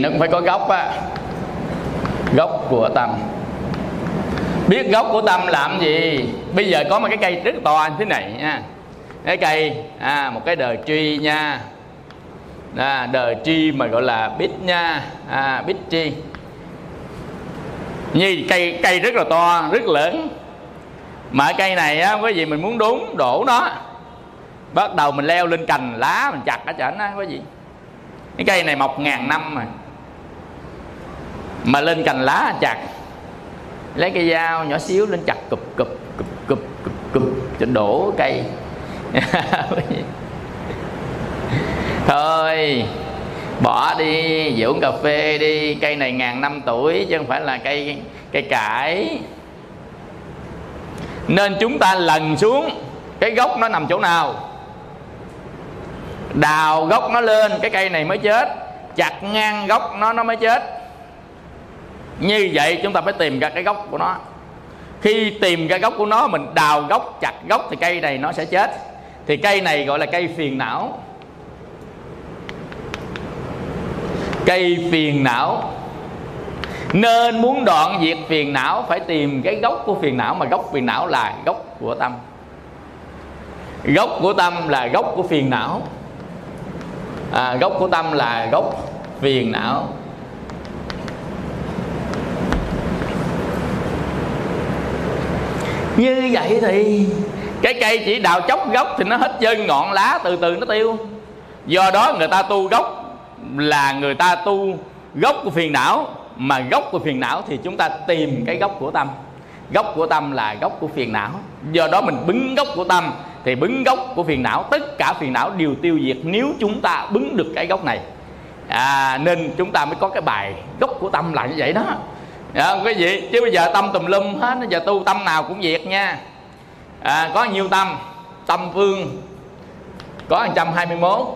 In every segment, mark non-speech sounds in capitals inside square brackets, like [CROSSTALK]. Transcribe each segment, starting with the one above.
nó cũng phải có gốc á. Gốc của tâm. Biết gốc của tâm làm gì? Bây giờ có một cái cây rất to như thế này nha cái cây à, một cái đời truy nha. À, đời tri mà gọi là bít nha à, bít tri. Như cây cây rất là to rất lớn. Mà cây này á quý vị mình muốn đúng đổ nó. Bắt đầu mình leo lên cành lá mình chặt ở chảnh á quý vị cái cây này mọc ngàn năm mà mà lên cành lá chặt. Lấy cây dao nhỏ xíu lên chặt, cụp cụp cụp cụp cụp cụp, cho đổ cây. [LAUGHS] Thôi, bỏ đi về uống cà phê đi. Cây này ngàn năm tuổi, chứ không phải là cây cây cải. Nên chúng ta lần xuống, cái gốc nó nằm chỗ nào? Đào gốc nó lên, cái cây này mới chết. Chặt ngang gốc nó nó mới chết như vậy chúng ta phải tìm ra cái gốc của nó. Khi tìm ra gốc của nó mình đào gốc chặt gốc thì cây này nó sẽ chết. Thì cây này gọi là cây phiền não. Cây phiền não. Nên muốn đoạn diệt phiền não phải tìm cái gốc của phiền não mà gốc phiền não là gốc của tâm. Gốc của tâm là gốc của phiền não. À, gốc của tâm là gốc phiền não. Như vậy thì cái cây chỉ đào chốc gốc thì nó hết chân ngọn lá từ từ nó tiêu. Do đó người ta tu gốc là người ta tu gốc của phiền não mà gốc của phiền não thì chúng ta tìm cái gốc của tâm. Gốc của tâm là gốc của phiền não. Do đó mình bứng gốc của tâm thì bứng gốc của phiền não tất cả phiền não đều tiêu diệt nếu chúng ta bứng được cái gốc này. À, nên chúng ta mới có cái bài gốc của tâm là như vậy đó. Dạ, à, cái gì. Chứ bây giờ tâm tùm lum hết giờ tu tâm nào cũng diệt nha. À, có nhiêu tâm? Tâm phương. Có 121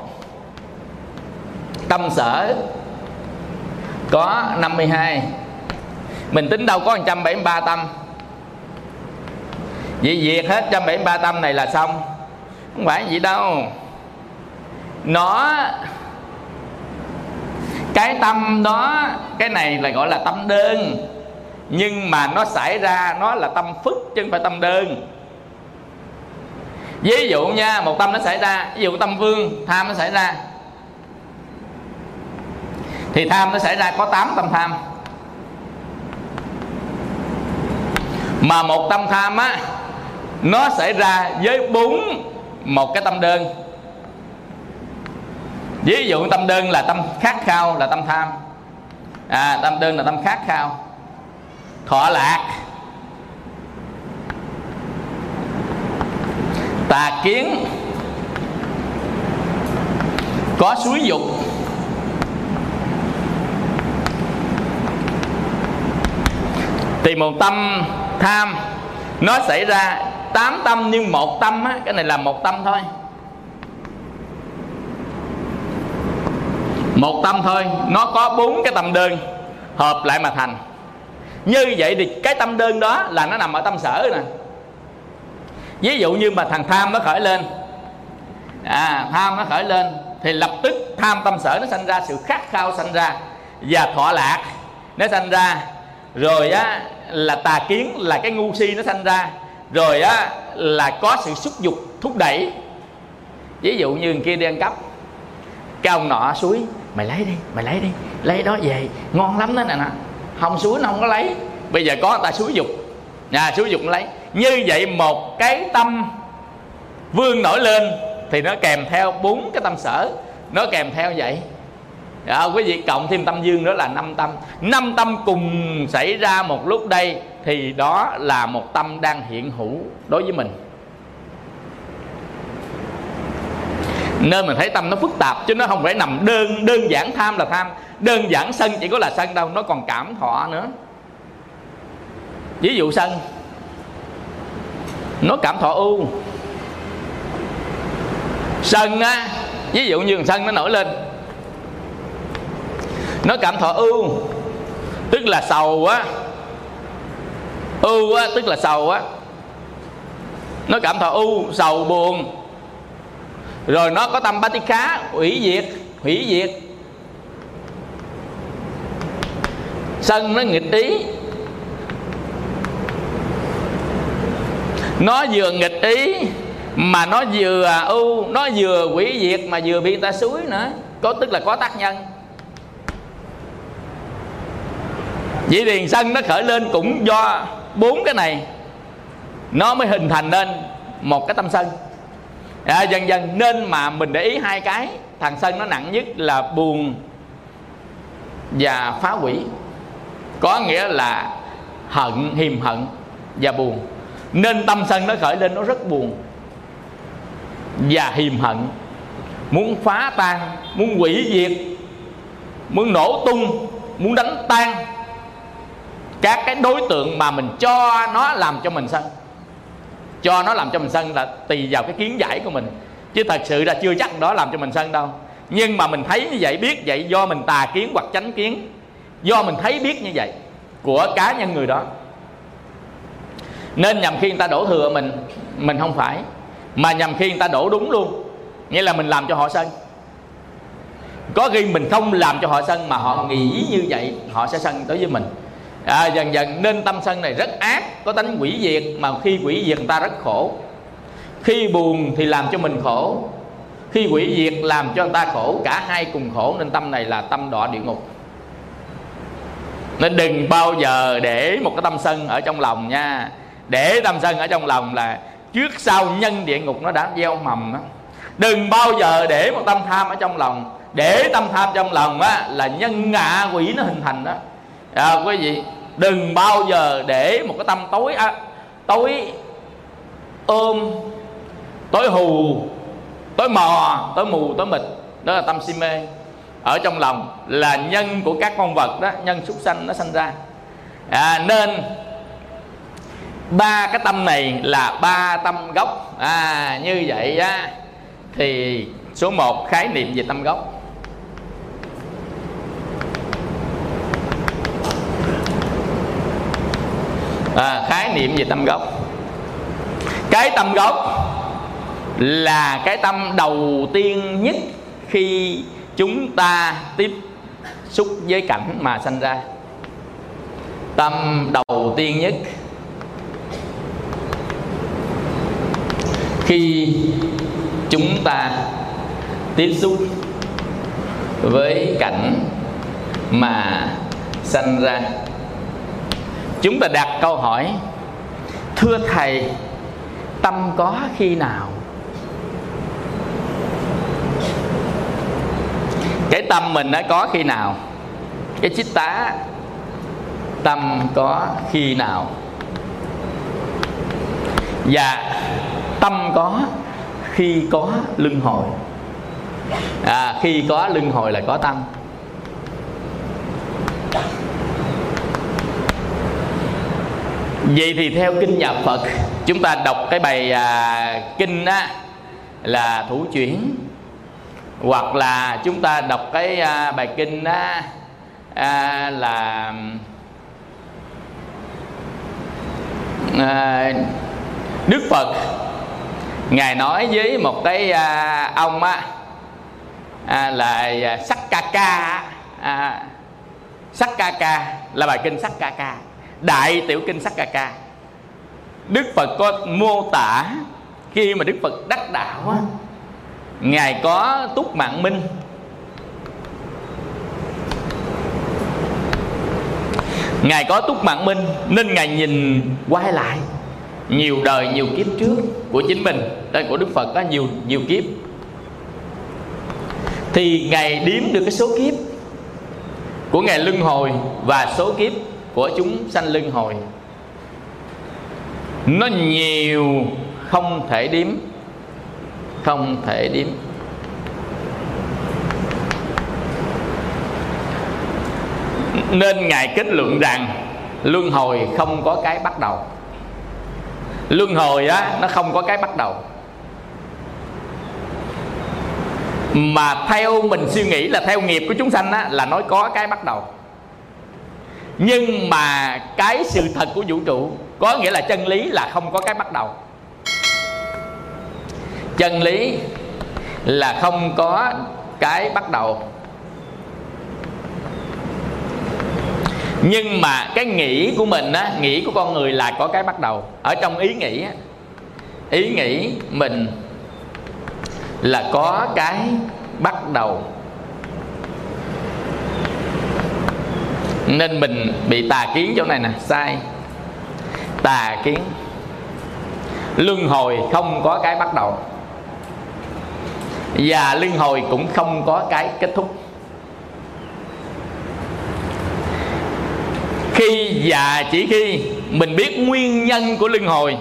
tâm sở. Có 52 mình tính đâu có 173 tâm. Vì diệt hết 173 tâm này là xong. Không phải gì đâu. Nó cái tâm đó, Cái này là gọi là tâm đơn. Nhưng mà nó xảy ra, Nó là tâm phức chứ không phải tâm đơn. Ví dụ nha, Một tâm nó xảy ra, Ví dụ tâm vương, Tham nó xảy ra. Thì tham nó xảy ra, có 8 tâm tham. Mà một tâm tham á, nó xảy ra với bốn một cái tâm đơn ví dụ tâm đơn là tâm khát khao là tâm tham. À, tâm đơn là tâm khát khao. Thọ lạc. Tà kiến. Có suối dục. Thì một tâm tham. Nó xảy ra tám tâm nhưng một tâm á cái này là một tâm thôi. Một tâm thôi, nó có bốn cái tâm đơn, hợp lại mà thành. Như vậy thì cái tâm đơn đó là nó nằm ở tâm sở nè. Ví dụ như mà thằng tham nó khởi lên. À tham nó khởi lên thì lập tức tham tâm sở nó sanh ra, sự khát khao sanh ra và thọ lạc nó sanh ra. Rồi á, là tà kiến, là cái ngu si nó sanh ra. Rồi á, là có sự xúc dục thúc đẩy. Ví dụ như người kia đi ăn cắp cái ông nọ suối mày lấy đi mày lấy đi. Lấy đó về. Ngon lắm đó nè nè. Không suối nó không có lấy. Bây giờ có người ta suối dục. Nhà suối dục lấy. Như vậy một cái tâm vương nổi lên thì nó kèm theo bốn cái tâm sở. Nó kèm theo vậy. À, quý vị cộng thêm tâm dương nữa là năm tâm. Năm tâm cùng xảy ra một lúc đây thì đó là một tâm đang hiện hữu đối với mình. Nên mình thấy tâm nó phức tạp, chứ nó không phải nằm đơn đơn giản tham là tham. Đơn giản sân chỉ có là sân đâu, nó còn cảm thọ nữa. Ví dụ sân, nó cảm thọ ưu. Sân á, ví dụ như sân nó nổi lên, nó cảm thọ ưu, tức là sầu á. Ưu á, tức là sầu á. Nó cảm thọ ưu, sầu buồn rồi nó có tâm bát khá hủy diệt hủy diệt. Sân nó nghịch ý. Nó vừa nghịch ý mà nó vừa à, ưu, nó vừa quỷ diệt mà vừa bị người ta suối nữa. Có, tức là có tác nhân. Vậy thì sân nó khởi lên cũng do bốn cái này. Nó mới hình thành nên một cái tâm sân à, dần dần nên mà mình để ý hai cái. Thằng sân nó nặng nhất là buồn và phá hủy. Có nghĩa là hận hiềm hận và buồn. Nên tâm sân nó khởi lên nó rất buồn và hiềm hận. Muốn phá tan muốn hủy diệt muốn nổ tung muốn đánh tan các cái đối tượng mà mình cho nó làm cho mình sân cho nó làm cho mình sân là tùy vào cái kiến giải của mình. Chứ thật sự là chưa chắc đó làm cho mình sân đâu. Nhưng mà mình thấy như vậy, biết vậy do mình tà kiến hoặc chánh kiến. Do mình thấy biết như vậy của cá nhân người đó. Nên nhằm khi người ta đổ thừa mình mình không phải. Mà nhằm khi người ta đổ đúng luôn. Nghĩa là mình làm cho họ sân. Có khi mình không làm cho họ sân mà họ nghĩ như vậy, họ sẽ sân tới với mình à, dần dần nên tâm sân này rất ác có tánh quỷ diệt mà khi quỷ diệt người ta rất khổ. Khi buồn thì làm cho mình khổ khi quỷ diệt làm cho người ta khổ cả hai cùng khổ nên tâm này là tâm đọa địa ngục. Nên đừng bao giờ để một cái tâm sân ở trong lòng nha. Để tâm sân ở trong lòng là trước sau nhân địa ngục nó đã gieo mầm đó đừng bao giờ để một tâm tham ở trong lòng. Để tâm tham trong lòng á là nhân ngạ quỷ nó hình thành đó à, quý vị đừng bao giờ để một cái tâm tối à, tối ôm tối hù tối mò tối mù tối mịt. Đó là tâm si mê. Ở trong lòng là nhân của các con vật đó nhân súc sanh nó sanh ra. À, nên ba cái tâm này là ba tâm gốc. À như vậy á thì số 1 khái niệm về tâm gốc. À, khái niệm về tâm gốc. Cái tâm gốc là cái tâm đầu tiên nhất khi chúng ta tiếp xúc với cảnh mà sanh ra. Tâm đầu tiên nhất khi chúng ta tiếp xúc với cảnh mà sanh ra chúng ta đặt câu hỏi thưa thầy tâm có khi nào? Cái tâm mình nó có khi nào? Cái chích tá tâm có khi nào? Và tâm có khi có luân hồi. À, khi có luân hồi là có tâm. Vậy thì theo kinh nhà phật chúng ta đọc cái bài à, kinh á là thủ chuyển. Hoặc là chúng ta đọc cái à, bài kinh á à, là à, đức phật. Ngài nói với một cái à, ông á à, là à, sắc ca ca à, sắc ca ca là bài kinh sắc ca ca đại tiểu kinh sắc ca ca. Đức phật có mô tả khi mà đức phật đắc đạo á, ngài có túc mạng minh. Ngài có túc mạng minh nên ngài nhìn quay lại. Nhiều đời, nhiều kiếp trước của chính mình, đây của đức phật có nhiều nhiều kiếp. Thì ngài đếm được cái số kiếp của ngài luân hồi và số kiếp của chúng sanh luân hồi. Nó nhiều không thể đếm, không thể đếm. Nên ngài kết luận rằng, luân hồi không có cái bắt đầu. Luân hồi á, nó không có cái bắt đầu. Mà theo mình suy nghĩ là theo nghiệp của chúng sanh á, là nói có cái bắt đầu nhưng mà cái sự thật của vũ trụ có nghĩa là chân lý là không có cái bắt đầu. Chân lý là không có cái bắt đầu. Nhưng mà cái nghĩ của mình á, nghĩ của con người là có cái bắt đầu. Ở trong ý nghĩ á, ý nghĩ mình là có cái bắt đầu. Nên mình bị tà kiến chỗ này nè. Sai. Tà kiến. Luân hồi không có cái bắt đầu. Và luân hồi cũng không có cái kết thúc. Khi và chỉ khi mình biết nguyên nhân của luân hồi,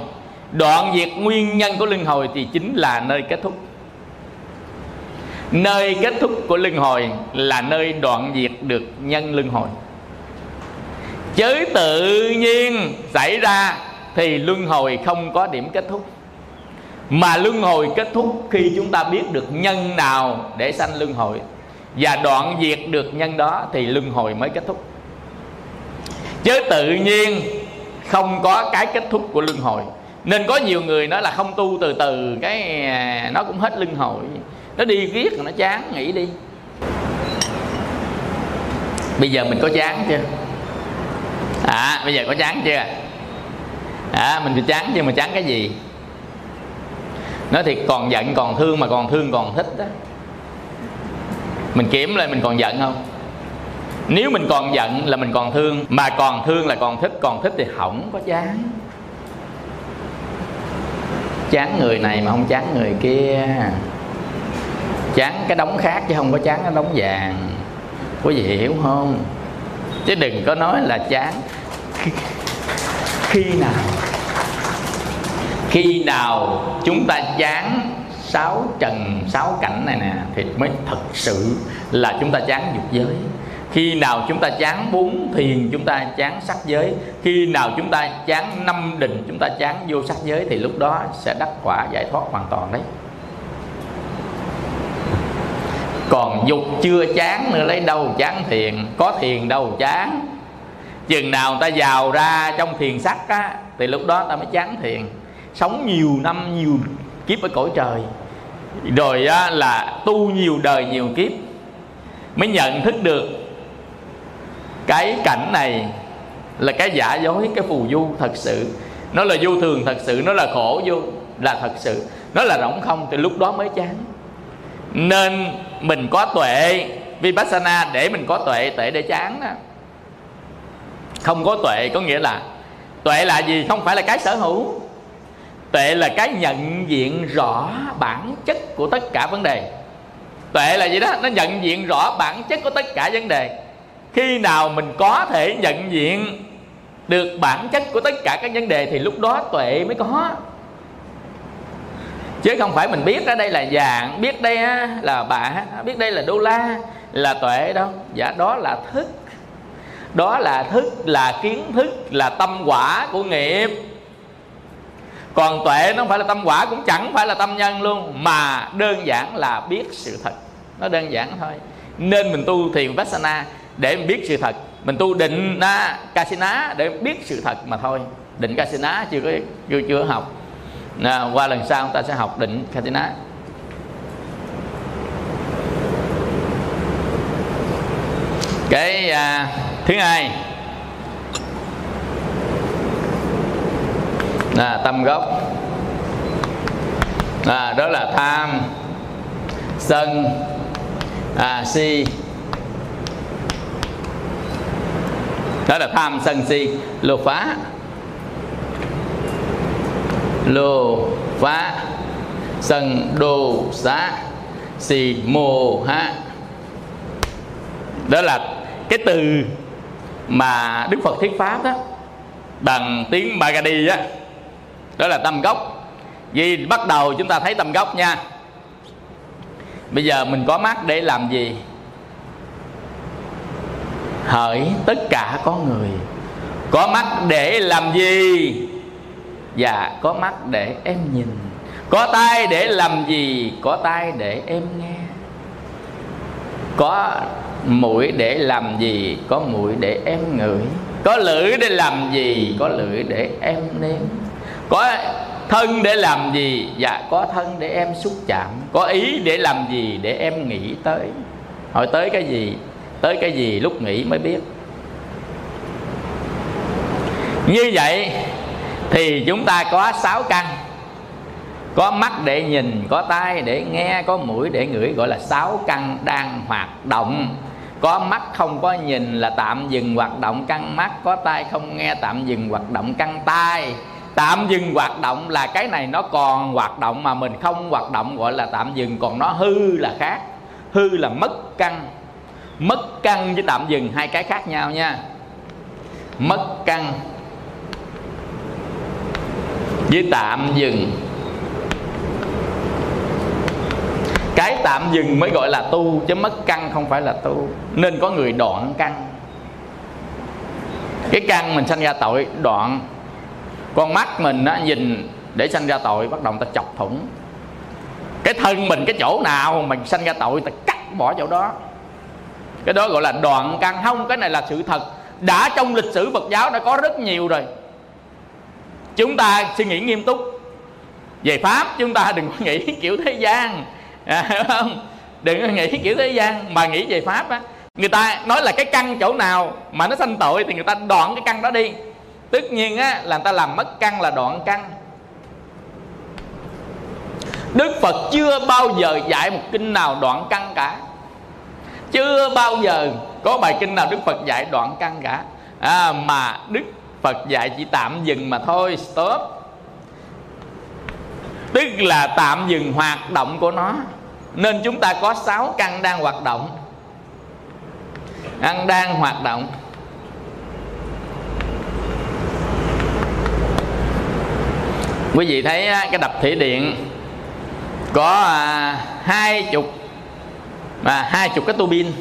đoạn diệt nguyên nhân của luân hồi thì chính là nơi kết thúc. Nơi kết thúc của luân hồi là nơi đoạn diệt được nhân luân hồi chứ tự nhiên xảy ra thì luân hồi không có điểm kết thúc. Mà luân hồi kết thúc khi chúng ta biết được nhân nào để sanh luân hồi. Và đoạn diệt được nhân đó thì luân hồi mới kết thúc. Chứ tự nhiên không có cái kết thúc của luân hồi. Nên có nhiều người nói là không tu từ từ, cái à, nó cũng hết luân hồi. Nó đi riết, nó chán, nghỉ đi. Bây giờ mình có chán chưa? À bây giờ có chán chưa? À mình bị chán chứ mà chán cái gì? Nói thiệt, còn giận, còn thương mà còn thương còn thích đó. Mình kiểm lại mình còn giận không? Nếu mình còn giận là mình còn thương, mà còn thương là còn thích còn thích thì hỏng có chán chán người này mà không chán người kia. Chán cái đống khác chứ không có chán cái đống vàng. Quý vị hiểu không? Chứ đừng có nói là chán khi nào? Khi nào chúng ta chán sáu trần, sáu cảnh này nè, thì mới thật sự là chúng ta chán dục giới. Khi nào chúng ta chán bốn thiền, chúng ta chán sắc giới. Khi nào chúng ta chán năm định, chúng ta chán vô sắc giới, thì lúc đó sẽ đắc quả giải thoát hoàn toàn đấy. Còn dục chưa chán nữa, lấy đâu chán thiền? Có thiền đâu chán chừng nào ta giàu ra trong thiền sắc á thì lúc đó ta mới chán thiền. Sống nhiều năm nhiều kiếp ở cõi trời. Rồi á, là tu nhiều đời nhiều kiếp mới nhận thức được cái cảnh này là cái giả dối cái phù du thật sự. Nó là vô thường thật sự nó là khổ vô là thật sự. Nó là rỗng không thì lúc đó mới chán. Nên mình có tuệ vipassana để mình có tuệ tuệ để chán đó không có tuệ, có nghĩa là tuệ là gì? Không phải là cái sở hữu. Tuệ là cái nhận diện rõ bản chất của tất cả vấn đề. Tuệ là gì đó? Nó nhận diện rõ bản chất của tất cả vấn đề. Khi nào mình có thể nhận diện được bản chất của tất cả các vấn đề thì lúc đó tuệ mới có. Chứ không phải mình biết ở đây là vàng, biết đây là bạc, biết đây là đô la, là tuệ đâu. Dạ đó là thức đó là thức là kiến thức là tâm quả của nghiệp. Còn tuệ nó không phải là tâm quả cũng chẳng phải là tâm nhân luôn mà đơn giản là biết sự thật. Nó đơn giản thôi. Nên mình tu thiền vipassana để mình biết sự thật. Mình tu định na casina để biết sự thật mà thôi. Định casina chưa có chưa chưa học. À, qua lần sau ta sẽ học định casina cái à, thứ hai là tâm gốc. À, đó là tham sân à, si. Đó là tham sân si. Lục phá. Lô phá. Sân đồ xá. Si mô ha đó là cái từ mà đức phật thuyết pháp đó bằng tiếng Bagadi á, đó là tâm gốc. Vì bắt đầu chúng ta thấy tâm gốc nha. Bây giờ mình có mắt để làm gì? Hỡi tất cả có người. Có mắt để làm gì? Dạ có mắt để em nhìn. Có tai để làm gì? Có tai để em nghe. Có mũi để làm gì, có mũi để em ngửi. Có lưỡi để làm gì, có lưỡi để em nếm. Có thân để làm gì dạ có thân để em xúc chạm. Có ý để làm gì, để em nghĩ tới. Hỏi tới cái gì, tới cái gì lúc nghĩ mới biết. Như vậy thì chúng ta có sáu căn. Có mắt để nhìn, có tai để nghe, có mũi để ngửi, gọi là sáu căn đang hoạt động có mắt không có nhìn là tạm dừng hoạt động căng mắt. Có tai không nghe, tạm dừng hoạt động căng tai. Tạm dừng hoạt động là cái này nó còn hoạt động mà mình không hoạt động gọi là tạm dừng. Còn nó hư là khác. Hư là mất căng. Mất căng với tạm dừng, hai cái khác nhau nha. Mất căng với tạm dừng. Cái tạm dừng mới gọi là tu chứ mất căn không phải là tu. Nên có người đoạn căn. Cái căn mình sanh ra tội đoạn. Con mắt mình á, nhìn để sanh ra tội bắt đầu ta chọc thủng. Cái thân mình cái chỗ nào mình sanh ra tội ta cắt bỏ chỗ đó. Cái đó gọi là đoạn căn. Không cái này là sự thật. Đã trong lịch sử Phật giáo đã có rất nhiều rồi. Chúng ta suy nghĩ nghiêm túc. Về pháp chúng ta đừng có nghĩ [LAUGHS] kiểu thế gian à, không? Đừng có nghĩ kiểu thế gian mà nghĩ về pháp á. Người ta nói là cái căn chỗ nào mà nó sanh tội thì người ta đoạn cái căn đó đi. Tất nhiên á là người ta làm mất căn là đoạn căn. Đức phật chưa bao giờ dạy một kinh nào đoạn căn cả. Chưa bao giờ có bài kinh nào đức phật dạy đoạn căn cả. À, mà đức phật dạy chỉ tạm dừng mà thôi stop tức là tạm dừng hoạt động của nó. Nên chúng ta có sáu căn đang hoạt động. Căn đang hoạt động. Quý vị thấy cái đập thủy điện có à, hai chục và hai chục cái tua bin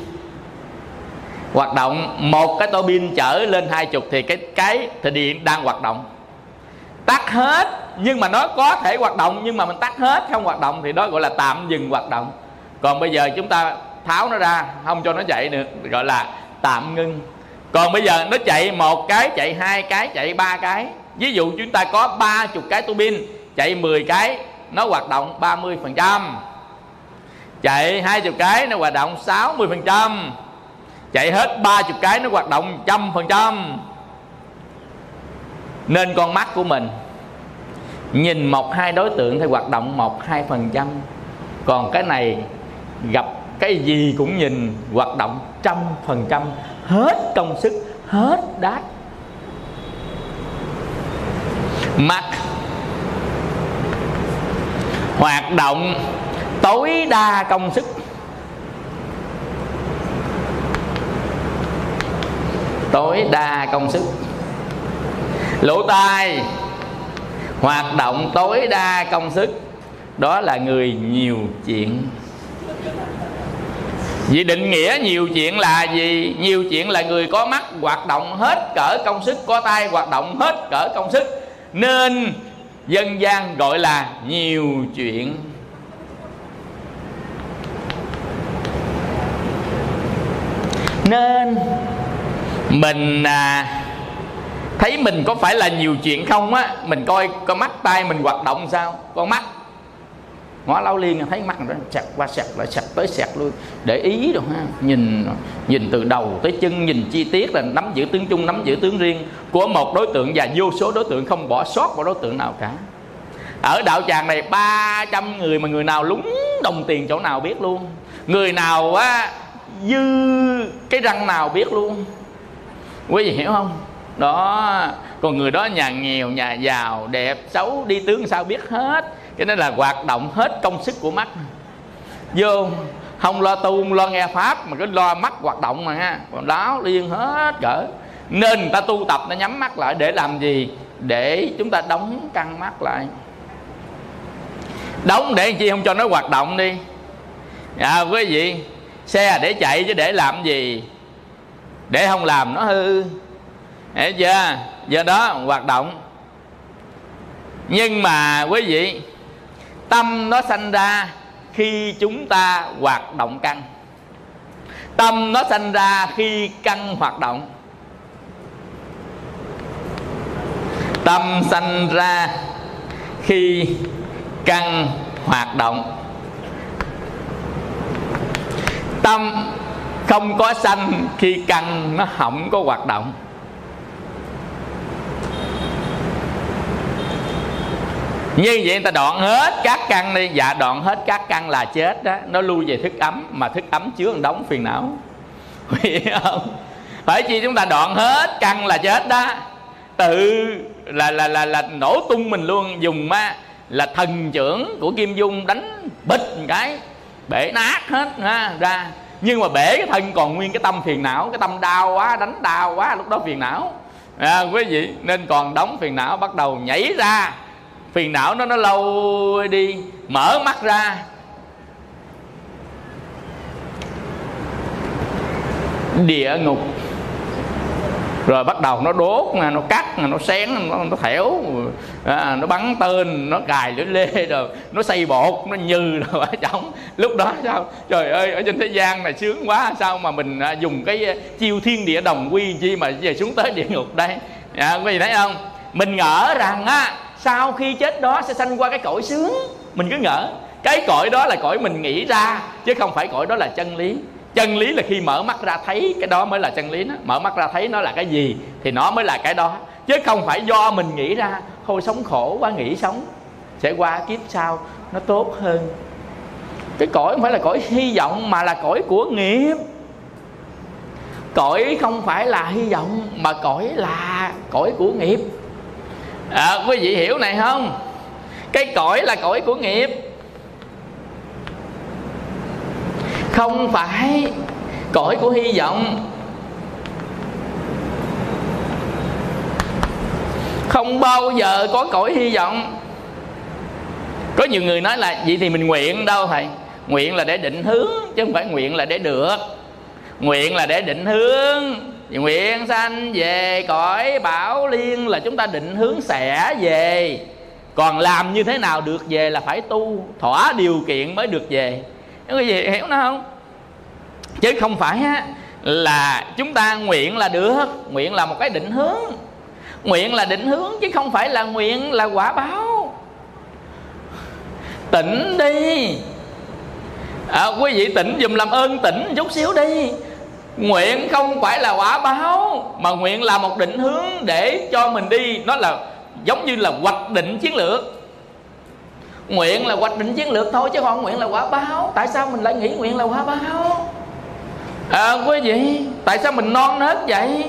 hoạt động. Một cái tua bin chở lên hai chục thì cái cái thủy điện đang hoạt động tắt hết, nhưng mà nó có thể hoạt động, nhưng mà mình tắt hết, không hoạt động thì đó gọi là tạm dừng hoạt động. Còn bây giờ chúng ta tháo nó ra, không cho nó chạy được gọi là tạm ngưng. Còn bây giờ nó chạy một cái, chạy hai cái, chạy ba cái. Ví dụ chúng ta có ba chục cái tu bin chạy 10 cái, nó hoạt động 30 phần trăm. Chạy hai chục cái, nó hoạt động 60 phần trăm. Chạy hết ba chục cái, nó hoạt động trăm phần trăm nên con mắt của mình nhìn một hai đối tượng thì hoạt động một hai phần trăm. Còn cái này gặp cái gì cũng nhìn hoạt động trăm phần trăm. Hết công sức, hết đát. Mắt hoạt động tối đa công sức. Tối đa công sức lỗ tai. Hoạt động tối đa công sức. Đó là người nhiều chuyện. Vì định nghĩa nhiều chuyện là gì? Nhiều chuyện là người có mắt hoạt động hết cỡ công sức Có tay hoạt động hết cỡ công sức. Nên dân gian gọi là nhiều chuyện. Nên mình à, thấy mình có phải là nhiều chuyện không á, mình coi con mắt tay mình hoạt động sao? Con mắt. Ngó lâu liên thấy mắt nó sẹt qua sẹt lại sẹt tới sẹt luôn để ý rồi ha, nhìn nhìn từ đầu tới chân, nhìn chi tiết là nắm giữ tướng chung nắm giữ tướng riêng của một đối tượng và vô số đối tượng không bỏ sót một đối tượng nào cả. Ở đạo tràng này 300 người mà người nào lúng đồng tiền chỗ nào biết luôn. Người nào á, dư cái răng nào biết luôn. Quý vị hiểu không? Đó còn người đó nhà nghèo nhà giàu đẹp xấu đi tướng sao biết hết. Cái đó là hoạt động hết công sức của mắt. Vô không lo tu không lo nghe pháp mà cứ lo mắt hoạt động mà ha. Còn đó liên hết cỡ. Nên người ta tu tập nó nhắm mắt lại để làm gì? Để chúng ta đóng căng mắt lại. Đóng để chi? Không cho nó hoạt động đi. À, quý vị xe để chạy chứ để làm gì? Để không làm nó hư hiểu chưa? Do đó hoạt động. Nhưng mà quý vị, tâm nó sanh ra khi chúng ta hoạt động căn. Tâm nó sanh ra khi căn hoạt động. Tâm sanh ra khi căn hoạt động. Tâm không có sanh khi căn nó không có hoạt động. Như vậy người ta đoạn hết các căn đi. Dạ đoạn hết các căn là chết đó. Nó lui về thức ấm mà thức ấm chứa một đống phiền não. [LAUGHS] Hiểu không? Phải chi chúng ta đoạn hết căn là chết đó. Tự là là là là nổ tung mình luôn. Dùng ma là thần trưởng của kim dung đánh bịch một cái bể nát hết ha, ra. Nhưng mà bể cái thân còn nguyên cái tâm phiền não cái tâm đau quá đánh đau quá lúc đó phiền não. À, quý vị nên còn đóng phiền não bắt đầu nhảy ra phiền não nó nó lâu đi. Mở mắt ra. Địa ngục. Rồi bắt đầu nó đốt nè nó cắt nè nó xén nó, nó thẻo. À, nó bắn tên nó cài lưỡi lê rồi nó xây bột nó nhừ rồi [LAUGHS] ở trong lúc đó sao? Trời ơi ở trên thế gian này sướng quá sao mà mình à, dùng cái chiêu thiên địa đồng quy chi mà về xuống tới địa ngục đây? À, quý vị thấy không? Mình ngỡ rằng á sau khi chết đó sẽ sanh qua cái cõi sướng. Mình cứ ngỡ, cái cõi đó là cõi mình nghĩ ra, chứ không phải cõi đó là chân lý. Chân lý là khi mở mắt ra thấy, cái đó mới là chân lý đó. Mở mắt ra thấy nó là cái gì thì nó mới là cái đó. Chứ không phải do mình nghĩ ra, thôi sống khổ quá nghĩ sống, sẽ qua kiếp sau nó tốt hơn. Cái cõi không phải là cõi hy vọng, mà là cõi của nghiệp. Cõi không phải là hy vọng, mà cõi là cõi của nghiệp à, quý vị hiểu này không? Cái cõi là cõi của nghiệp. Không phải cõi của hy vọng. Không bao giờ có cõi hy vọng. Có nhiều người nói là vậy thì mình nguyện đâu thầy? Nguyện là để định hướng chứ không phải nguyện là để được. Nguyện là để định hướng nguyện sanh về cõi bảo liên là chúng ta định hướng sẽ về. Còn làm như thế nào được về là phải tu thỏa điều kiện mới được về. Quý vị hiểu nó không? Chứ không phải á, là chúng ta nguyện là được nguyện là một cái định hướng. Nguyện là định hướng chứ không phải là nguyện là quả báo. Tỉnh đi. À, quý vị tỉnh dùm làm ơn tỉnh chút xíu đi nguyện không phải là quả báo mà nguyện là một định hướng để cho mình đi. Nó là giống như là hoạch định chiến lược. Nguyện là hoạch định chiến lược thôi chứ không nguyện là quả báo. Tại sao mình lại nghĩ nguyện là quả báo? À, quý vị tại sao mình non nớt vậy?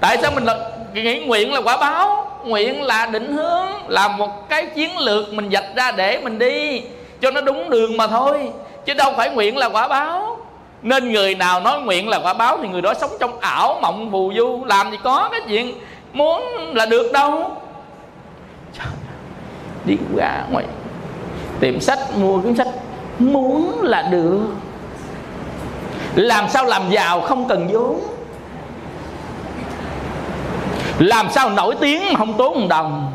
Tại sao mình là, nghĩ nguyện là quả báo? Nguyện là định hướng là một cái chiến lược mình dạch ra để mình đi. Cho nó đúng đường mà thôi chứ đâu phải nguyện là quả báo nên người nào nói nguyện là quả báo thì người đó sống trong ảo mộng phù du làm gì có cái chuyện muốn là được đâu. Trời, đi ra ngoài tìm sách mua cuốn sách muốn là được. Làm sao làm giàu không cần vốn? Làm sao nổi tiếng không tốn một đồng?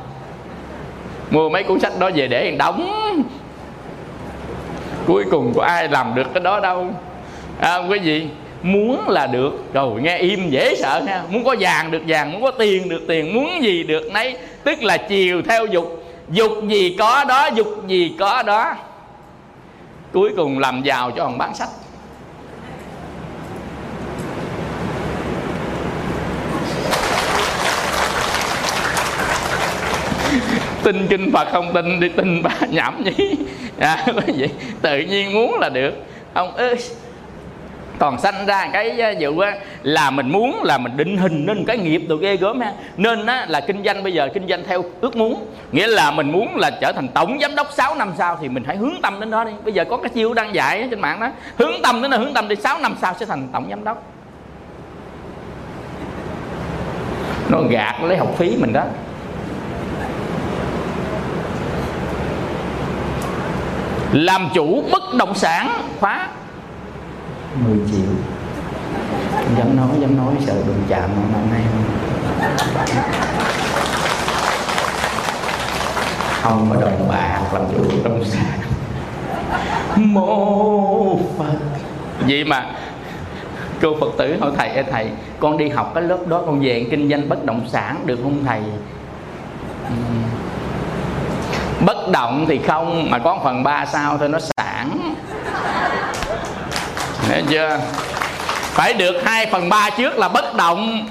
Mua mấy cuốn sách đó về để đóng. Cuối cùng có ai làm được cái đó đâu à, quý vị muốn là được. Rồi nghe im dễ sợ nha. Muốn có vàng được vàng muốn có tiền được tiền muốn gì được nấy. Tức là chiều theo dục. Dục gì có đó dục gì có đó. Cuối cùng làm giàu cho ông bán sách. Tin kinh phật không tin đi tin ba nhảm nhí. À, [LAUGHS] vậy tự nhiên muốn là được. Ông ơi còn sanh ra cái vụ á, là mình muốn là mình định hình nên cái nghiệp được ghê gớm ha. Nên á, là kinh doanh bây giờ kinh doanh theo ước muốn. Nghĩa là mình muốn là trở thành tổng giám đốc 6 năm sau thì mình hãy hướng tâm đến đó đi. Bây giờ có cái chiêu đăng dạy trên mạng đó. Hướng tâm đến là hướng tâm đi 6 năm sau sẽ thành tổng giám đốc. Nó gạt lấy học phí mình đó. Làm chủ bất động sản khóa. 10 triệu. Dám nói dám nói, sợ đụng chạm mà năm nay không. Có đồng bạc làm chủ bất động sản mô phật. Vậy mà, cô phật tử hỏi, thầy ê thầy, con đi học cái lớp đó con về kinh doanh bất động sản được không thầy? Bất động thì không, mà có phần ba sao thôi, nó sản Thấy chưa phải được 2 phần 3 trước là bất động.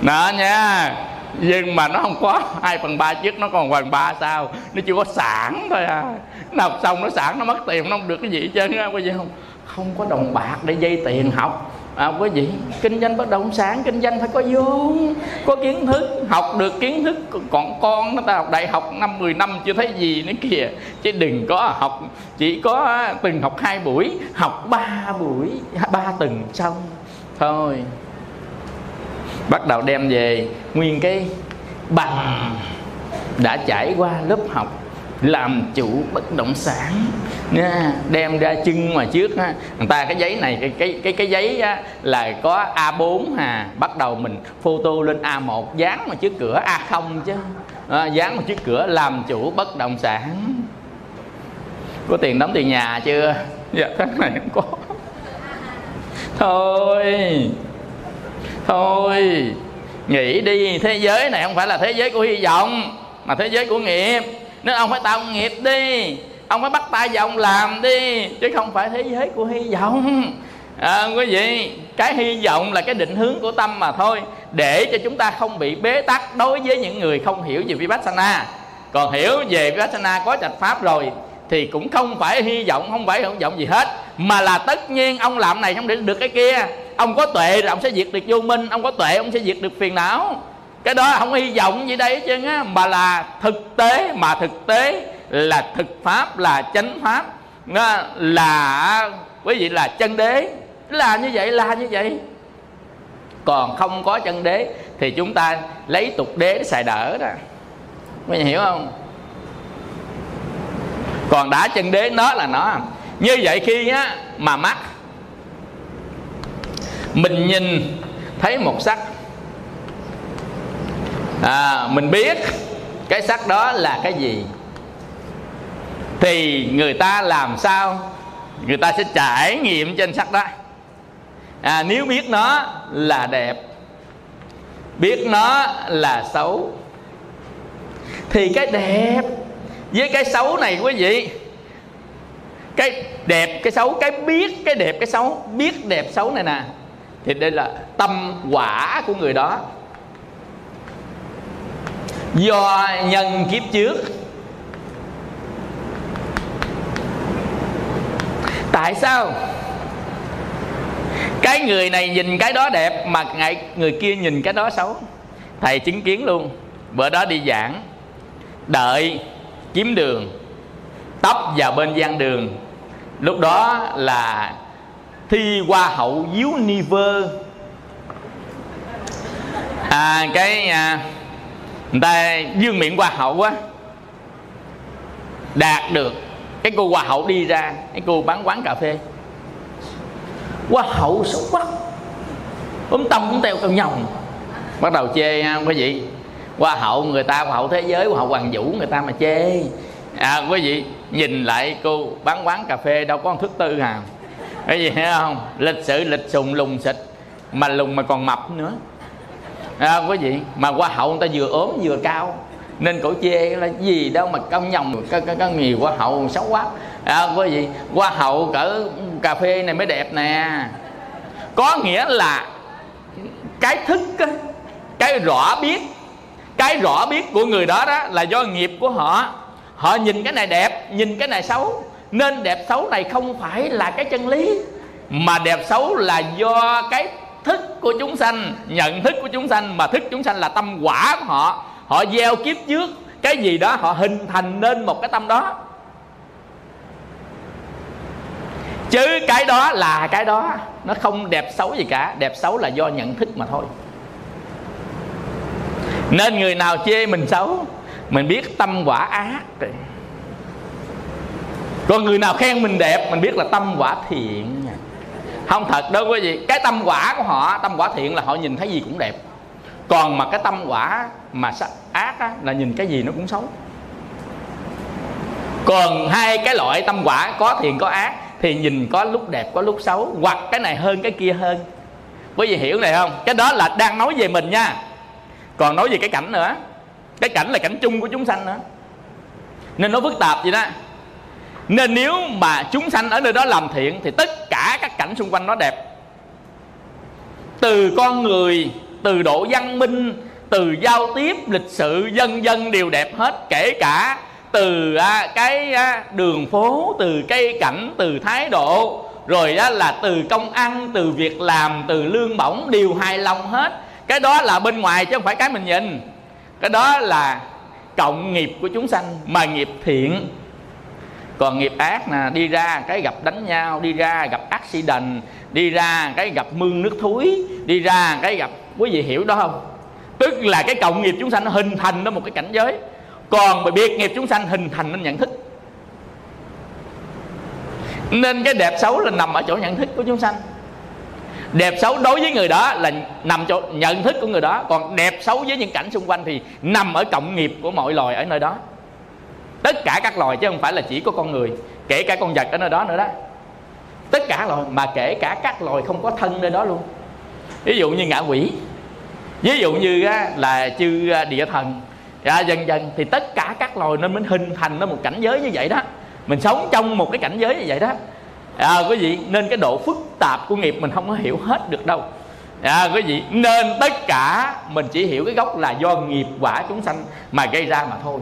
Đó nha. Nhưng mà nó không có 2 phần ba trước, nó còn phần ba sao nó chưa có sản thôi à. Nó học xong nó sản nó mất tiền, nó không được cái gì hết trơn á. Quý vị không không có đồng bạc để dây tiền học à, quý vị kinh doanh bất động sản kinh doanh phải có vốn có kiến thức học được kiến thức. Còn con nó ta học đại học năm 10 năm chưa thấy gì nữa kìa. Chứ đừng có học chỉ có từng học hai buổi học ba buổi ba tuần xong thôi. Bắt đầu đem về nguyên cái bằng đã trải qua lớp học làm chủ bất động sản nha đem ra trưng mà trước ha. Người ta cái giấy này cái cái cái, cái giấy á, là có A4 hà. Bắt đầu mình photo lên A1 dán mà trước cửa A0 chứ. À, dán mà trước cửa làm chủ bất động sản. Có tiền đóng tiền nhà chưa? Dạ tháng này không có. Thôi thôi nghĩ đi. Thế giới này không phải là thế giới của hy vọng mà thế giới của nghiệp. Nên ông phải tạo nghiệp đi ông phải bắt tay vào ông làm đi chứ không phải thế giới của hy vọng. À, quý vị cái hy vọng là cái định hướng của tâm mà thôi. Để cho chúng ta không bị bế tắc đối với những người không hiểu về vipassana. Còn hiểu về vipassana có trạch pháp rồi thì cũng không phải hy vọng không phải hy vọng gì hết. Mà là tất nhiên ông làm này không để được cái kia. Ông có tuệ rồi ông sẽ diệt được vô minh ông có tuệ ông sẽ diệt được phiền não. Cái đó không hy vọng gì đây chứ á mà là thực tế mà thực tế là thực pháp là chánh pháp. Là quý vị là chân đế. Là như vậy là như vậy. Còn không có chân đế thì chúng ta lấy tục đế để xài đỡ đó. Quý vị hiểu không? Còn đã chân đế nó là nó. Như vậy khi á mà mắt mình nhìn thấy một sắc. À, mình biết cái sắc đó là cái gì? Thì người ta làm sao? Người ta sẽ trải nghiệm trên sắc đó. À, nếu biết nó là đẹp biết nó là xấu thì cái đẹp với cái xấu này quý vị cái đẹp cái xấu cái biết cái đẹp cái xấu biết đẹp xấu này nè thì đây là tâm quả của người đó. Do nhân kiếp trước tại sao? Cái người này nhìn cái đó đẹp mà ngại người kia nhìn cái đó xấu. Thầy chứng kiến luôn. Bữa đó đi giảng. Đợi kiếm đường. Tấp vào bên gian đường. Lúc đó là thi hoa hậu Univer. À, cái à, người ta dương miệng hoa hậu á đạt được cái cô hoa hậu đi ra cái cô bán quán cà phê. Hoa hậu xấu quá. Ốm tông cũng teo cao nhồng. Bắt đầu chê ha quý vị hoa hậu người ta hoa hậu thế giới hoa hậu hoàng vũ người ta mà chê. À quý vị nhìn lại cô bán quán cà phê đâu có thức tư hà cái gì thấy không? Lịch sự lịch sùng lùng xịt. Mà lùng mà còn mập nữa. À, quý vị mà hoa hậu người ta vừa ốm vừa cao nên cổ chê là gì đâu mà công nhồng có, có, có nhiều hoa hậu xấu quá. À, quý vị hoa hậu cỡ cà phê này mới đẹp nè. Có nghĩa là cái thức cái rõ biết cái rõ biết của người đó đó là do nghiệp của họ. Họ nhìn cái này đẹp nhìn cái này xấu. Nên đẹp xấu này không phải là cái chân lý mà đẹp xấu là do cái thức của chúng sanh nhận thức của chúng sanh. Mà thức chúng sanh là tâm quả của họ họ gieo kiếp trước, cái gì đó họ hình thành nên một cái tâm đó. Chứ cái đó là cái đó, nó không đẹp xấu gì cả, đẹp xấu là do nhận thức mà thôi. Nên người nào chê mình xấu, mình biết tâm quả ác rồi. Còn người nào khen mình đẹp, mình biết là tâm quả thiện không thật đâu quý vị, cái tâm quả của họ, tâm quả thiện là họ nhìn thấy gì cũng đẹp. Còn mà cái tâm quả mà ác á, là nhìn cái gì nó cũng xấu. Còn hai cái loại tâm quả có thiện có ác thì nhìn có lúc đẹp có lúc xấu hoặc cái này hơn cái kia hơn. Quý vị hiểu này không? Cái đó là đang nói về mình nha. Còn nói về cái cảnh nữa. Cái cảnh là cảnh chung của chúng sanh nữa. Nên nó phức tạp vậy đó. Nên nếu mà chúng sanh ở nơi đó làm thiện thì tất cả các cảnh xung quanh nó đẹp. Từ con người từ độ văn minh từ giao tiếp lịch sự dân dân đều đẹp hết kể cả từ à, cái à, đường phố từ cây cảnh từ thái độ. Rồi đó là từ công ăn từ việc làm từ lương bổng đều hài lòng hết. Cái đó là bên ngoài chứ không phải cái mình nhìn. Cái đó là cộng nghiệp của chúng sanh mà nghiệp thiện. Còn nghiệp ác nè đi ra cái gặp đánh nhau đi ra gặp accident đi ra cái gặp mương nước thúi đi ra cái gặp quý vị hiểu đó không? Tức là cái cộng nghiệp chúng sanh nó hình thành nó một cái cảnh giới. Còn mà biệt nghiệp chúng sanh hình thành nên nhận thức. Nên cái đẹp xấu là nằm ở chỗ nhận thức của chúng sanh. Đẹp xấu đối với người đó là nằm chỗ nhận thức của người đó. Còn đẹp xấu với những cảnh xung quanh thì nằm ở cộng nghiệp của mọi loài ở nơi đó. Tất cả các loài chứ không phải là chỉ có con người, kể cả con vật ở nơi đó nữa đó. Tất cả loài, mà kể cả các loài không có thân nơi đó luôn. Ví dụ như ngạ quỷ ví dụ như là chư à, địa thần à, dần dần thì tất cả các loài nên mới hình thành nó một cảnh giới như vậy đó. Mình sống trong một cái cảnh giới như vậy đó. À, quý vị nên cái độ phức tạp của nghiệp mình không có hiểu hết được đâu. À, quý vị nên tất cả mình chỉ hiểu cái gốc là do nghiệp quả chúng sanh mà gây ra mà thôi.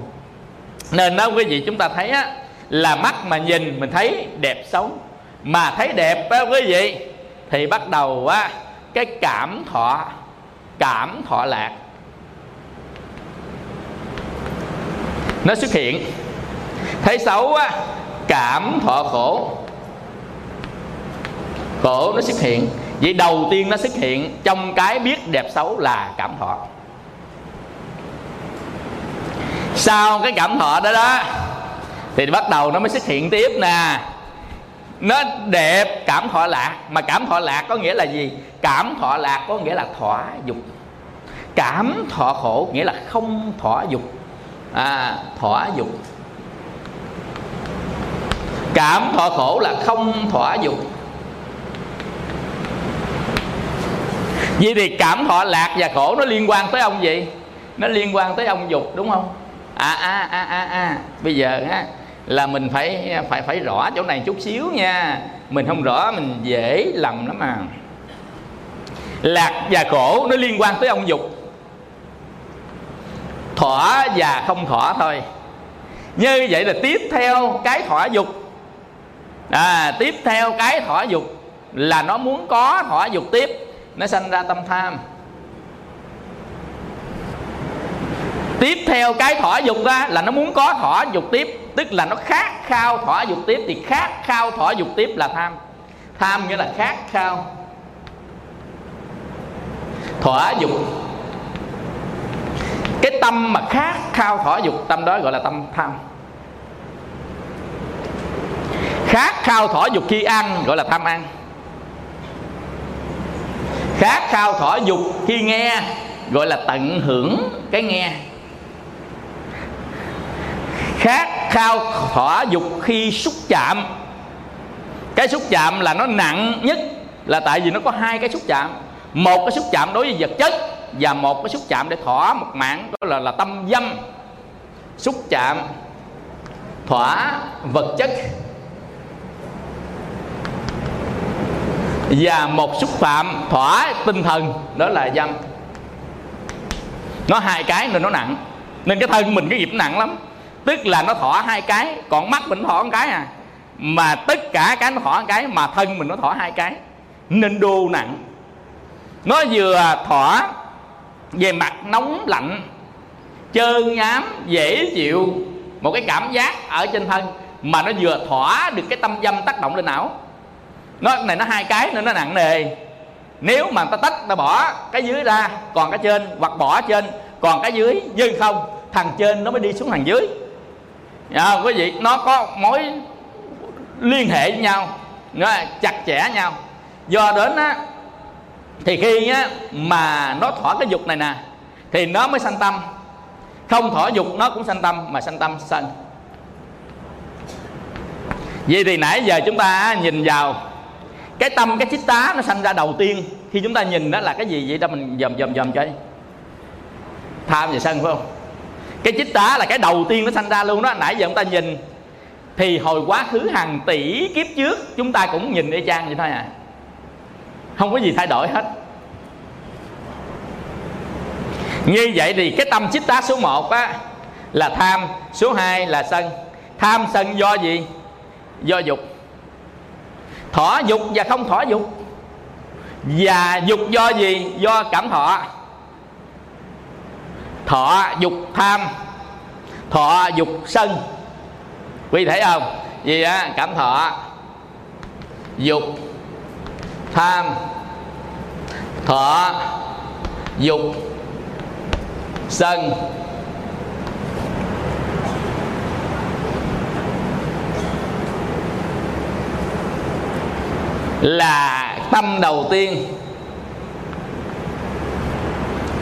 Nên đó quý vị chúng ta thấy á, là mắt mà nhìn mình thấy đẹp xấu mà thấy đẹp á quý vị thì bắt đầu á cái cảm thọ cảm thọ lạc. Nó xuất hiện. Thấy xấu á, cảm thọ khổ. Khổ nó xuất hiện. Vậy đầu tiên nó xuất hiện trong cái biết đẹp xấu là cảm thọ. Sau cái cảm thọ đó đó, thì bắt đầu nó mới xuất hiện tiếp nè nó đẹp, cảm thọ lạc. Mà cảm thọ lạc có nghĩa là gì? Cảm thọ lạc có nghĩa là thỏa dục. Cảm thọ khổ nghĩa là không thỏa dục. À thỏa dục. Cảm thọ khổ là không thỏa dục. Vậy thì cảm thọ lạc và khổ nó liên quan tới ông gì? Nó liên quan tới ông dục, đúng không? À à à à à. Bây giờ á là mình phải phải phải rõ chỗ này chút xíu nha. Mình không rõ mình dễ lầm lắm mà Lạc và khổ nó liên quan tới ông dục. Thỏa và không thỏa thôi. Như vậy là tiếp theo cái thỏa dục. À, Tiếp theo cái thỏa dục Là nó muốn có thỏa dục tiếp. Nó sanh ra tâm tham. Tiếp theo cái thỏa dục ra là nó muốn có thỏa dục tiếp tức là nó khát khao thỏa dục tiếp thì khát khao thỏa dục tiếp là tham. Tham nghĩa là khát khao. Thỏa dục. Cái tâm mà khát khao thỏa dục, tâm đó gọi là tâm tham. Khát khao thỏa dục khi ăn gọi là tham ăn. Khát khao thỏa dục khi nghe gọi là tận hưởng cái nghe. Khát khao thỏa dục khi xúc chạm. Cái xúc chạm là nó nặng nhất, là tại vì nó có hai cái xúc chạm. Một cái xúc chạm đối với vật chất và một cái xúc chạm để thỏa một mạng đó là là tâm dâm. Xúc chạm thỏa vật chất. Và một xúc phạm thỏa tinh thần, đó là dâm. Nó hai cái nên nó nặng. Nên cái thân mình cái nghiệp nặng lắm tức là nó thọ hai cái, còn mắt mình thọ một cái à. Mà tất cả cái nó thọ một cái, mà thân mình nó thọ hai cái. Nên đô nặng. Nó vừa thọ về mặt nóng lạnh, trơn nhám, dễ chịu. Một cái cảm giác ở trên thân, mà nó vừa thỏa được cái tâm dâm tác động lên não. Nó, này nó hai cái nên nó nặng nề. Nếu mà ta tách, ta bỏ cái dưới ra, còn cái trên, hoặc bỏ trên, còn cái dưới, dư không, thằng trên nó mới đi xuống thằng dưới à, quý vị nó có mối liên hệ với nhau nó chặt chẽ nhau. Do đến á thì khi á mà nó thỏa cái dục này nè thì nó mới sanh tâm. Không thỏa dục nó cũng sanh tâm mà sanh tâm sanh. Vậy thì nãy giờ chúng ta nhìn vào cái tâm cái chích tá nó sanh ra đầu tiên khi chúng ta nhìn đó là cái gì? Vậy đó mình dòm dòm dòm chơi tham và sân phải không? Cái chích tá là cái đầu tiên nó sanh ra luôn đó. Nãy giờ chúng ta nhìn, thì hồi quá khứ hàng tỷ kiếp trước, chúng ta cũng nhìn y chang vậy thôi à. Không có gì thay đổi hết. Như vậy thì cái tâm chích tá số 1 á, là tham, số 2 là sân. Tham, sân do gì? Do dục. Thỏa dục và không thỏa dục. Và dục do gì? Do cảm thọ thọ dục tham, thọ dục sân. Quý thấy không? Gì á, cảm thọ, dục tham, thọ dục sân. Là tâm đầu tiên.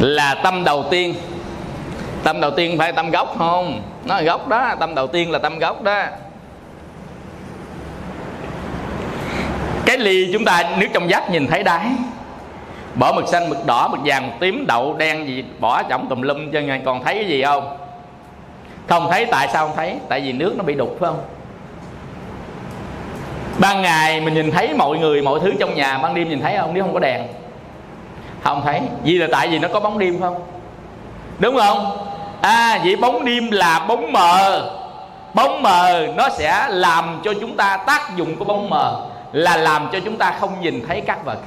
Là tâm đầu tiên tâm đầu tiên phải tâm gốc không? Nó là gốc đó, tâm đầu tiên là tâm gốc đó. Cái ly chúng ta nước trong vắt nhìn thấy đáy. Bỏ mực xanh, mực đỏ, mực vàng, mực tím, đậu, đen gì, bỏ trọng tùm lum cho ngài còn thấy cái gì không? Không thấy, tại sao không thấy? Tại vì nước nó bị đục, phải không? Ban ngày mình nhìn thấy mọi người, mọi thứ trong nhà, ban đêm nhìn thấy không? Nếu không có đèn. Không thấy. Vì là tại vì nó có bóng đêm không? Đúng không? À vậy bóng đêm là bóng mờ. Bóng mờ nó sẽ làm cho chúng ta tác dụng của bóng mờ là làm cho chúng ta không nhìn thấy các vật.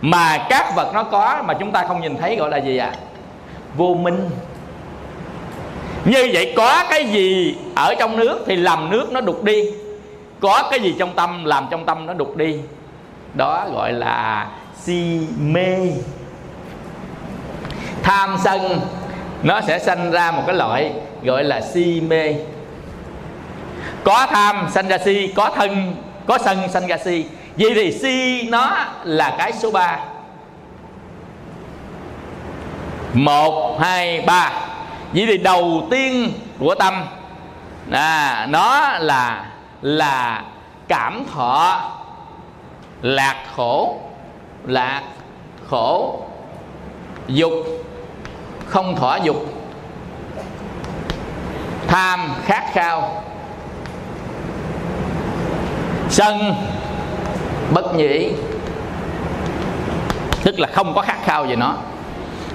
Mà các vật nó có mà chúng ta không nhìn thấy gọi là gì ạ? À? vô minh. Như vậy có cái gì ở trong nước thì làm nước nó đục đi. Có cái gì trong tâm làm trong tâm nó đục đi. Đó gọi là si mê. Tham sân nó sẽ sanh ra một cái loại gọi là si mê. Có tham sanh ra si có thân có sân sanh ra si. Vậy thì si nó là cái số 3 một hai ba. Vậy thì đầu tiên của tâm à, nó là là cảm thọ. Lạc khổ lạc khổ dục không thỏa dục tham khát khao sân bất nhĩ, tức là không có khát khao về nó.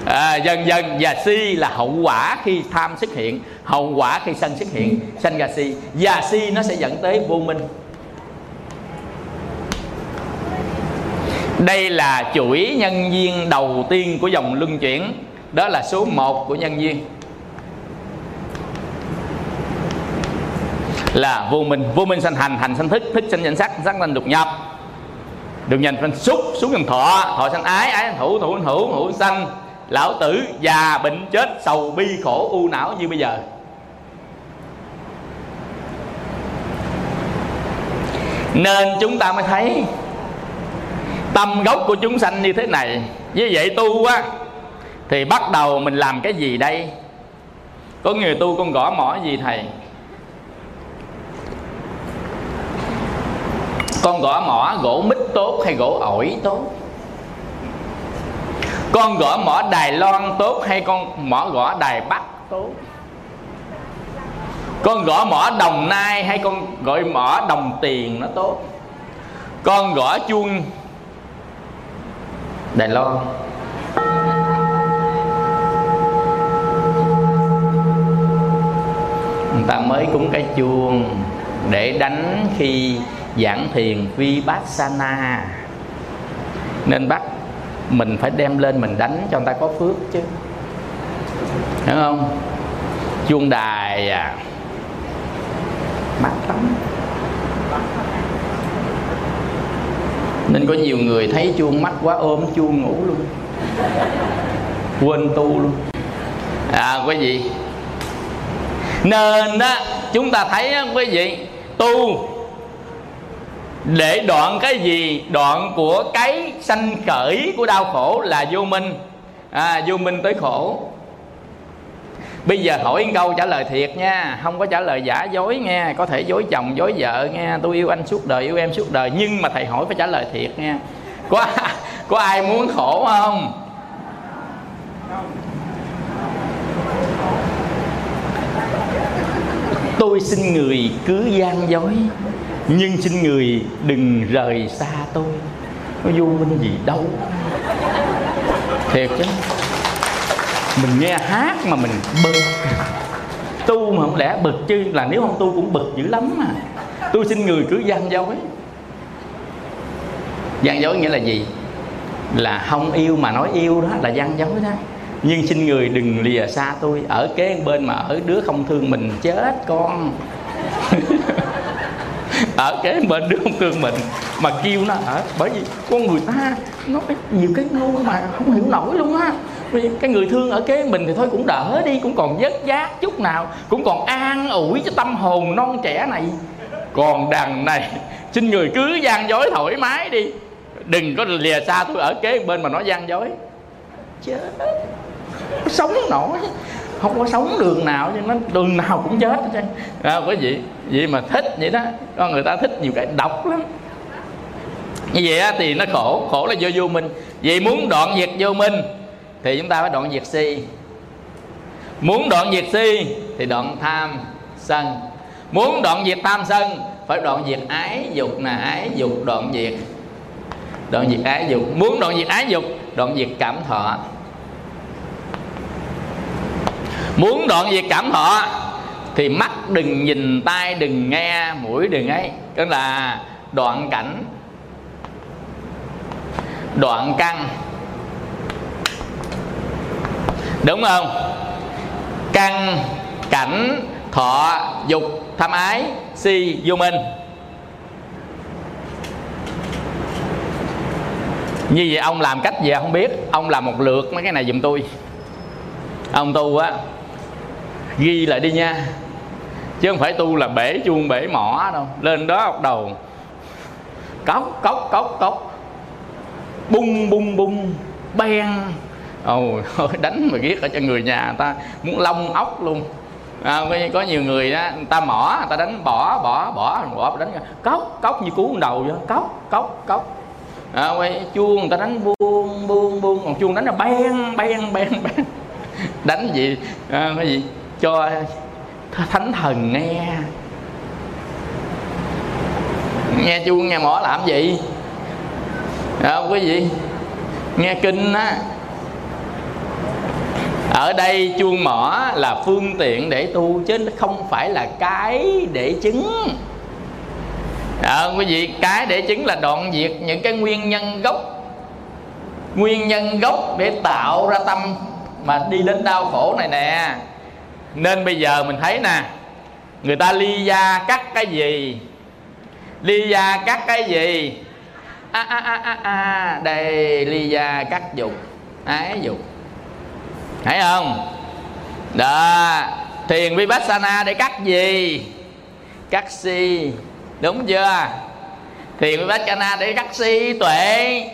À, dần dần và si là hậu quả khi tham xuất hiện hậu quả khi sân xuất hiện sanh ra si. Và si nó sẽ dẫn tới vô minh. Đây là chuỗi nhân duyên đầu tiên của dòng luân chuyển đó là số 1 của nhân duyên là vô minh. Vô minh sanh hành hành sanh thức thức sanh danh sắc sắc sanh đục nhập. Được nhận sanh xúc xúc sanh thọ. Thọ sanh ái ái sanh thủ thủ sanh hữu hữu sanh lão tử, già, bệnh, chết, sầu, bi, khổ, u não như bây giờ. Nên chúng ta mới thấy tâm gốc của chúng sanh như thế này. Như vậy tu á thì bắt đầu mình làm cái gì đây? Có người tu, con gõ mỏ gì thầy? Con gõ mỏ gỗ mít tốt hay gỗ ổi tốt? Con gõ mỏ đài loan tốt hay con mỏ gõ đài bắc tốt? Con gõ mỏ đồng nai hay con gọi mỏ đồng tiền nó tốt? Con gõ chuông đài loan. Ta mới cúng cái chuông để đánh khi giảng thiền vipassana. Nên bắt mình phải đem lên mình đánh cho người ta có phước chứ. Đúng không? Chuông đài à. Mát lắm. Nên có nhiều người thấy chuông mắt quá ôm chuông ngủ luôn. Quên tu luôn. À quý vị nên đó chúng ta thấy quý vị tu để đoạn cái gì? Đoạn của cái sanh khởi của đau khổ là vô minh. À, vô minh tới khổ. Bây giờ hỏi câu trả lời thiệt nha không có trả lời giả dối nghe có thể dối chồng dối vợ nghe tôi yêu anh suốt đời yêu em suốt đời nhưng mà thầy hỏi phải trả lời thiệt nha. Có có ai muốn khổ không. Tôi xin người cứ gian dối, nhưng xin người đừng rời xa tôi. Nó vô minh gì đâu. Thiệt chứ. Mình nghe hát mà mình bực. Tu mà không lẽ bực chứ, là nếu không tu cũng bực dữ lắm mà. Tôi xin người cứ gian dối. Gian dối nghĩa là gì? Là không yêu mà nói yêu đó, là gian dối đó nhưng xin người đừng lìa xa tôi. Ở kế bên mà ở đứa không thương mình, chết con. [LAUGHS] Ở kế bên đứa không thương mình, mà kêu nó ở bởi vì con người ta nó nhiều cái ngu mà không hiểu nổi luôn á. Cái người thương ở kế mình thì thôi, cũng đỡ đi, cũng còn vất giác chút nào, cũng còn an ủi cho tâm hồn non trẻ này. Còn đằng này, xin người cứ gian dối thoải mái đi. Đừng có lìa xa tôi ở kế bên mà nói gian dối. Chết sống nổi. Không có sống đường nào nhưng nó đường nào cũng chết chứ à, có gì vậy mà thích vậy đó con người ta thích nhiều cái độc lắm. Như vậy á, thì nó khổ khổ là do vô minh. Vậy muốn đoạn diệt vô minh thì chúng ta phải đoạn diệt si. Muốn đoạn diệt si thì đoạn tham sân. Muốn đoạn diệt tham sân phải đoạn diệt ái dục là ái dục đoạn diệt. Đoạn diệt ái dục. Muốn đoạn diệt ái dục đoạn diệt cảm thọ muốn đoạn diệt cảm thọ thì mắt đừng nhìn, tai đừng nghe, mũi đừng ấy. Tức là đoạn cảnh, đoạn căn. Đúng không? Căn, cảnh, thọ, dục, tham ái, si, vô minh. Như vậy ông làm cách gì không biết. Ông làm một lượt mấy cái này giùm tôi. Ông tu á ghi lại đi nha. Chứ không phải tu là bể chuông bể mỏ đâu. Lên đó học đầu cốc cốc cốc cốc. Bung bung bung. Ben ồ oh, đánh mà ghét ở cho người nhà người ta. Muốn lông ốc luôn. À, có nhiều người đó người ta mỏ người ta đánh bỏ bỏ bỏ bỏ đánh cốc cốc như cú đầu vậy. Cốc cốc cốc. À, quay chuông người ta đánh buông buông buông. Còn chuông đánh là ben ben ben beng. [LAUGHS] Đánh gì? À, cái gì? Cho thánh thần nghe. Nghe chuông nghe mỏ làm gì? Ờ, không quý vị nghe kinh á. Ở đây chuông mỏ là phương tiện để tu chứ không phải là cái để chứng. À, quý vị cái để chứng là đoạn diệt những cái nguyên nhân gốc. Nguyên nhân gốc để tạo ra tâm mà đi đến đau khổ này nè nên bây giờ mình thấy nè, người ta ly gia cắt cái gì? Ly gia cắt cái gì? A a a a a, đây, ly gia cắt dục. Ái dục. Thấy không? Đó, thiền vipassana để cắt gì? Cắt si. Đúng chưa? Thiền vipassana để cắt si tuệ,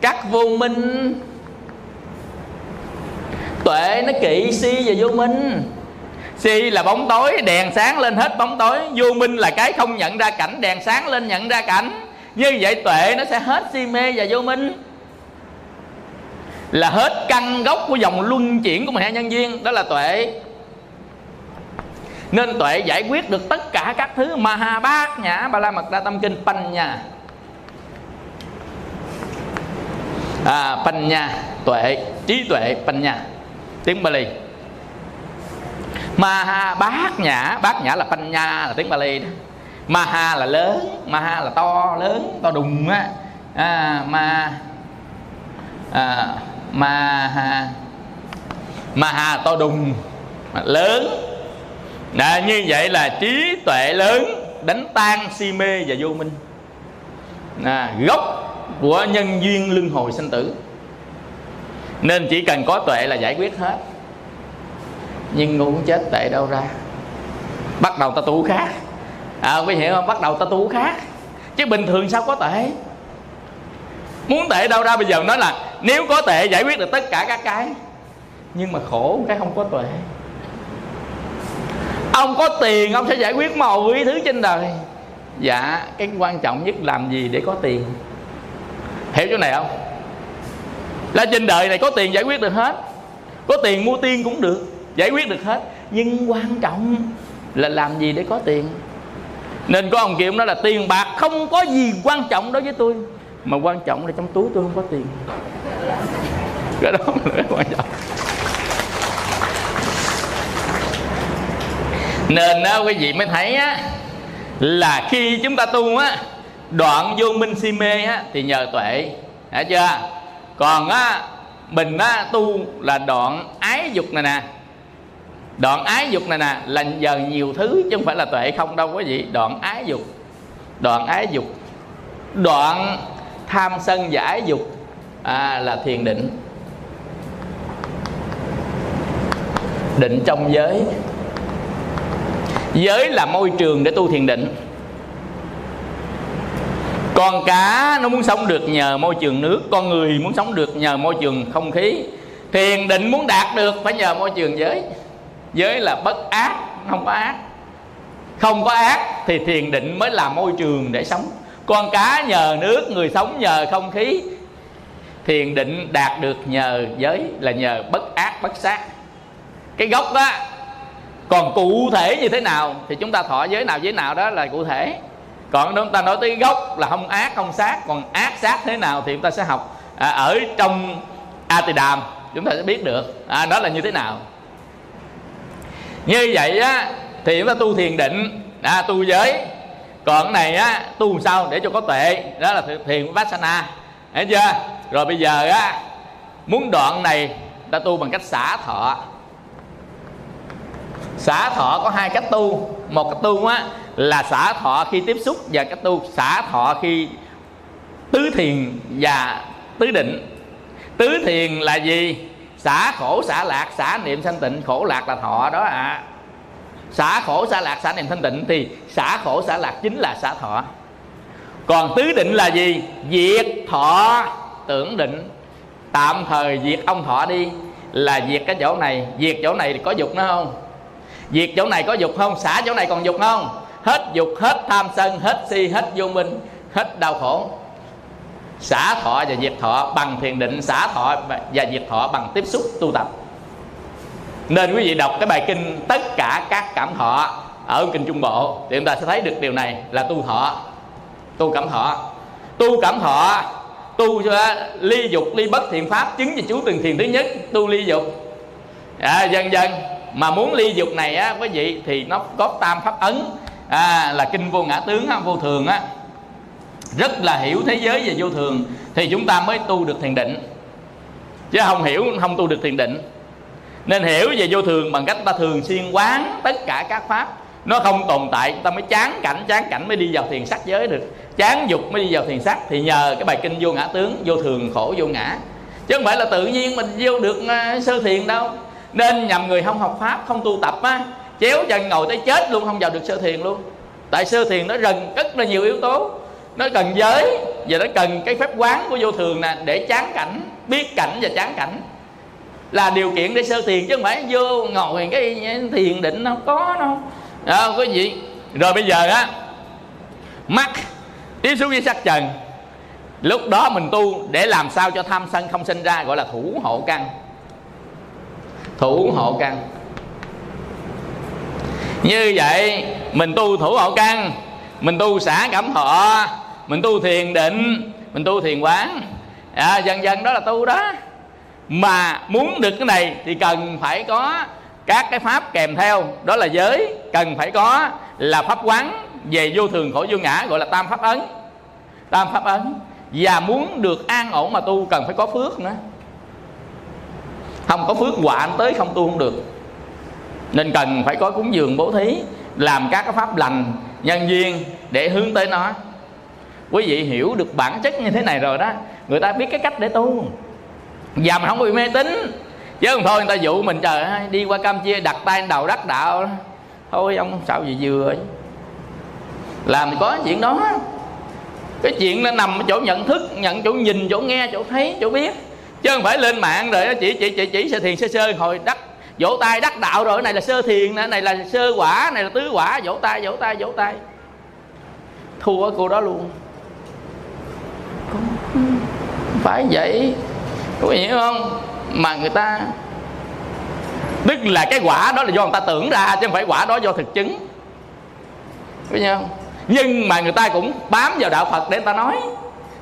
cắt vô minh tuệ nó kỵ si và vô minh. Si là bóng tối đèn sáng lên hết bóng tối. Vô minh là cái không nhận ra cảnh đèn sáng lên nhận ra cảnh. Như vậy tuệ nó sẽ hết si mê và vô minh. Là hết căn gốc của dòng luân chuyển của mình hai nhân duyên đó là tuệ. Nên tuệ giải quyết được tất cả các thứ. Maha bát nhã ba la mật đa tâm kinh panh nha à, panh nha tuệ trí tuệ panh nha tiếng Bali. Maha bát nhã bát nhã là panh nha là tiếng Bali đó. Maha là lớn Maha là to lớn to đùng á. À, ma à, Maha Maha to đùng lớn. Đã, như vậy là trí tuệ lớn đánh tan si mê và vô minh. À, gốc của nhân duyên luân hồi sinh tử nên chỉ cần có tuệ là giải quyết hết. Nhưng ngu chết tệ đâu ra? Bắt đầu ta tu khác. À, quý hiểu không? Bắt đầu ta tu khác. Chứ bình thường sao có tệ muốn tệ đâu ra bây giờ? Nói là nếu có tệ giải quyết được tất cả các cái. Nhưng mà khổ cái không có tuệ. Ông có tiền ông sẽ giải quyết mọi thứ trên đời. Dạ cái quan trọng nhất làm gì để có tiền? Hiểu chỗ này không? Là trên đời này có tiền giải quyết được hết. Có tiền mua tiên cũng được, giải quyết được hết. Nhưng quan trọng là làm gì để có tiền. Nên có ông kia ông nói là tiền bạc không có gì quan trọng đối với tôi, mà quan trọng là trong túi tôi không có tiền. Cái đó là cái quan trọng. Nên đó quý vị mới thấy á, là khi chúng ta tu á, đoạn vô minh si mê á, thì nhờ tuệ. Đã chưa? Còn á mình á tu là đoạn ái dục này nè. Đoạn ái dục này nè là giờ nhiều thứ chứ không phải là tuệ không đâu quý vị. Đoạn ái dục đoạn ái dục. Đoạn tham sân và ái dục à, là thiền định. Định trong giới. Giới là môi trường để tu thiền định con cá nó muốn sống được nhờ môi trường nước, con người muốn sống được nhờ môi trường không khí. Thiền định muốn đạt được phải nhờ môi trường giới. Giới là bất ác, không có ác. Không có ác thì thiền định mới là môi trường để sống. Con cá nhờ nước, người sống nhờ không khí. Thiền định đạt được nhờ giới là nhờ bất ác, bất sát. Cái gốc đó còn cụ thể như thế nào thì chúng ta thọ giới nào giới nào đó là cụ thể còn chúng ta nói tới gốc là không ác không sát. Còn ác sát thế nào thì chúng ta sẽ học. À, ở trong a tỳ đàm chúng ta sẽ biết được à, đó là như thế nào. Như vậy á thì chúng ta tu thiền định à, tu giới. Còn cái này á tu làm sao để cho có tuệ? Đó là thiền vipassana. Thấy chưa? Rồi bây giờ á muốn đoạn này ta tu bằng cách xả thọ xả thọ có hai cách tu. Một cách tu á, là xả thọ khi tiếp xúc và cách tu xả thọ khi tứ thiền và tứ định. Tứ thiền là gì? Xả khổ, xả lạc, xả niệm sanh tịnh. Khổ, lạc là thọ đó ạ. À. xả khổ, xả lạc, xả niệm thanh tịnh thì xả khổ, xả lạc chính là xả thọ. Còn tứ định là gì? Diệt thọ. Tưởng định. Tạm thời diệt ông thọ đi. Là diệt cái chỗ này. Diệt chỗ này thì có dục nó không? Diệt chỗ này có dục không? Xả chỗ này còn dục không? Hết dục hết tham sân hết si hết vô minh hết đau khổ. Xả thọ và diệt thọ bằng thiền định xả thọ và diệt thọ bằng tiếp xúc tu tập. Nên quý vị đọc cái bài kinh tất cả các cảm thọ ở kinh trung bộ thì chúng ta sẽ thấy được điều này là tu thọ tu cảm thọ. Tu cảm thọ tu cho ly dục ly bất thiện pháp chứng về chú từng thiền thứ nhất tu ly dục. À, dần dần mà muốn ly dục này á quý vị thì nó có tam pháp ấn. À, là kinh vô ngã tướng vô thường á. Rất là hiểu thế giới về vô thường thì chúng ta mới tu được thiền định. Chứ không hiểu không tu được thiền định. Nên hiểu về vô thường bằng cách ta thường xuyên quán tất cả các pháp. Nó không tồn tại ta mới chán cảnh chán cảnh mới đi vào thiền sắc giới được. Chán dục mới đi vào thiền sắc thì nhờ cái bài kinh vô ngã tướng vô thường khổ vô ngã. Chứ không phải là tự nhiên mình vô được à, sơ thiền đâu nên nhầm người không học pháp, không tu tập á, chéo chân ngồi tới chết luôn, không vào được sơ thiền luôn. Tại sơ thiền nó rần rất là nhiều yếu tố. Nó cần giới và nó cần cái phép quán của vô thường nè, để chán cảnh, biết cảnh và chán cảnh. Là điều kiện để sơ thiền chứ không phải vô ngồi cái thiền định đâu có đâu. Đó có gì. Rồi bây giờ á, mắt tiếp xúc với sắc trần. Lúc đó mình tu để làm sao cho tham sân không sinh ra, gọi là thủ hộ căn thủ hộ căn. Như vậy mình tu thủ hộ căn mình tu xả cảm thọ mình tu thiền định mình tu thiền quán. À, dần dần đó là tu đó. Mà muốn được cái này thì cần phải có các cái pháp kèm theo. Đó là giới cần phải có là pháp quán về vô thường khổ vô ngã gọi là tam pháp ấn. Tam pháp ấn. Và muốn được an ổn mà tu cần phải có phước nữa không có phước quả tới không tu không được. Nên cần phải có cúng dường bố thí, làm các cái pháp lành, nhân duyên để hướng tới nó. Quý vị hiểu được bản chất như thế này rồi đó, người ta biết cái cách để tu. Và mình không bị mê tín, chứ không thôi người ta dụ mình, trời ơi, đi qua campuchia đặt tay đầu đắc đạo. Thôi ông, sao gì vừa làm thì có chuyện đó. Cái chuyện nó nằm ở chỗ nhận thức, nhận chỗ nhìn, chỗ nghe, chỗ thấy, chỗ biết chứ không phải lên mạng rồi chỉ chỉ chỉ chỉ sơ thiền, sơ sơ, hồi đắc, vỗ tay đắc đạo rồi, cái này là sơ thiền này là sơ quả này là tứ quả, vỗ tay vỗ tay vỗ tay. Thua cô đó luôn. Không phải vậy. Có hiểu không? Mà người ta, tức là cái quả đó là do người ta tưởng ra, chứ không phải quả đó do thực chứng. Có không? Nhưng mà người ta cũng bám vào đạo phật để người ta nói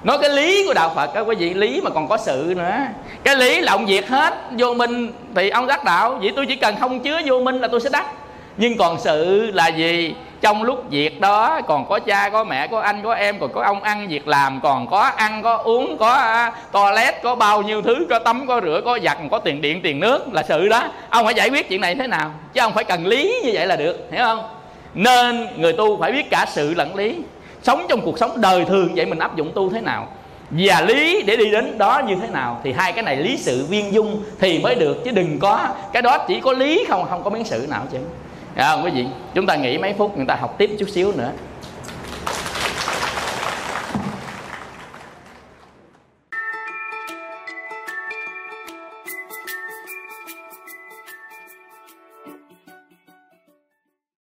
nói cái lý của đạo phật các quý vị lý mà còn có sự nữa. Cái lý là ông diệt hết vô minh thì ông đắc đạo. Vậy tôi chỉ cần không chứa vô minh là tôi sẽ đắc. Nhưng còn sự là gì? Trong lúc việc đó còn có cha có mẹ có anh có em còn có ông ăn việc làm còn có ăn có uống có uh, toilet có bao nhiêu thứ có tắm có rửa có giặt có tiền điện tiền nước là sự đó. Ông phải giải quyết chuyện này thế nào? Chứ ông phải cần lý như vậy là được hiểu không? Nên người tu phải biết cả sự lẫn lý sống trong cuộc sống đời thường vậy mình áp dụng tu thế nào? Và lý để đi đến đó như thế nào? Thì hai cái này lý sự viên dung thì mới được chứ đừng có cái đó chỉ có lý không không có miếng sự nào chứ à, quý vị chúng ta nghỉ mấy phút người ta học tiếp chút xíu nữa.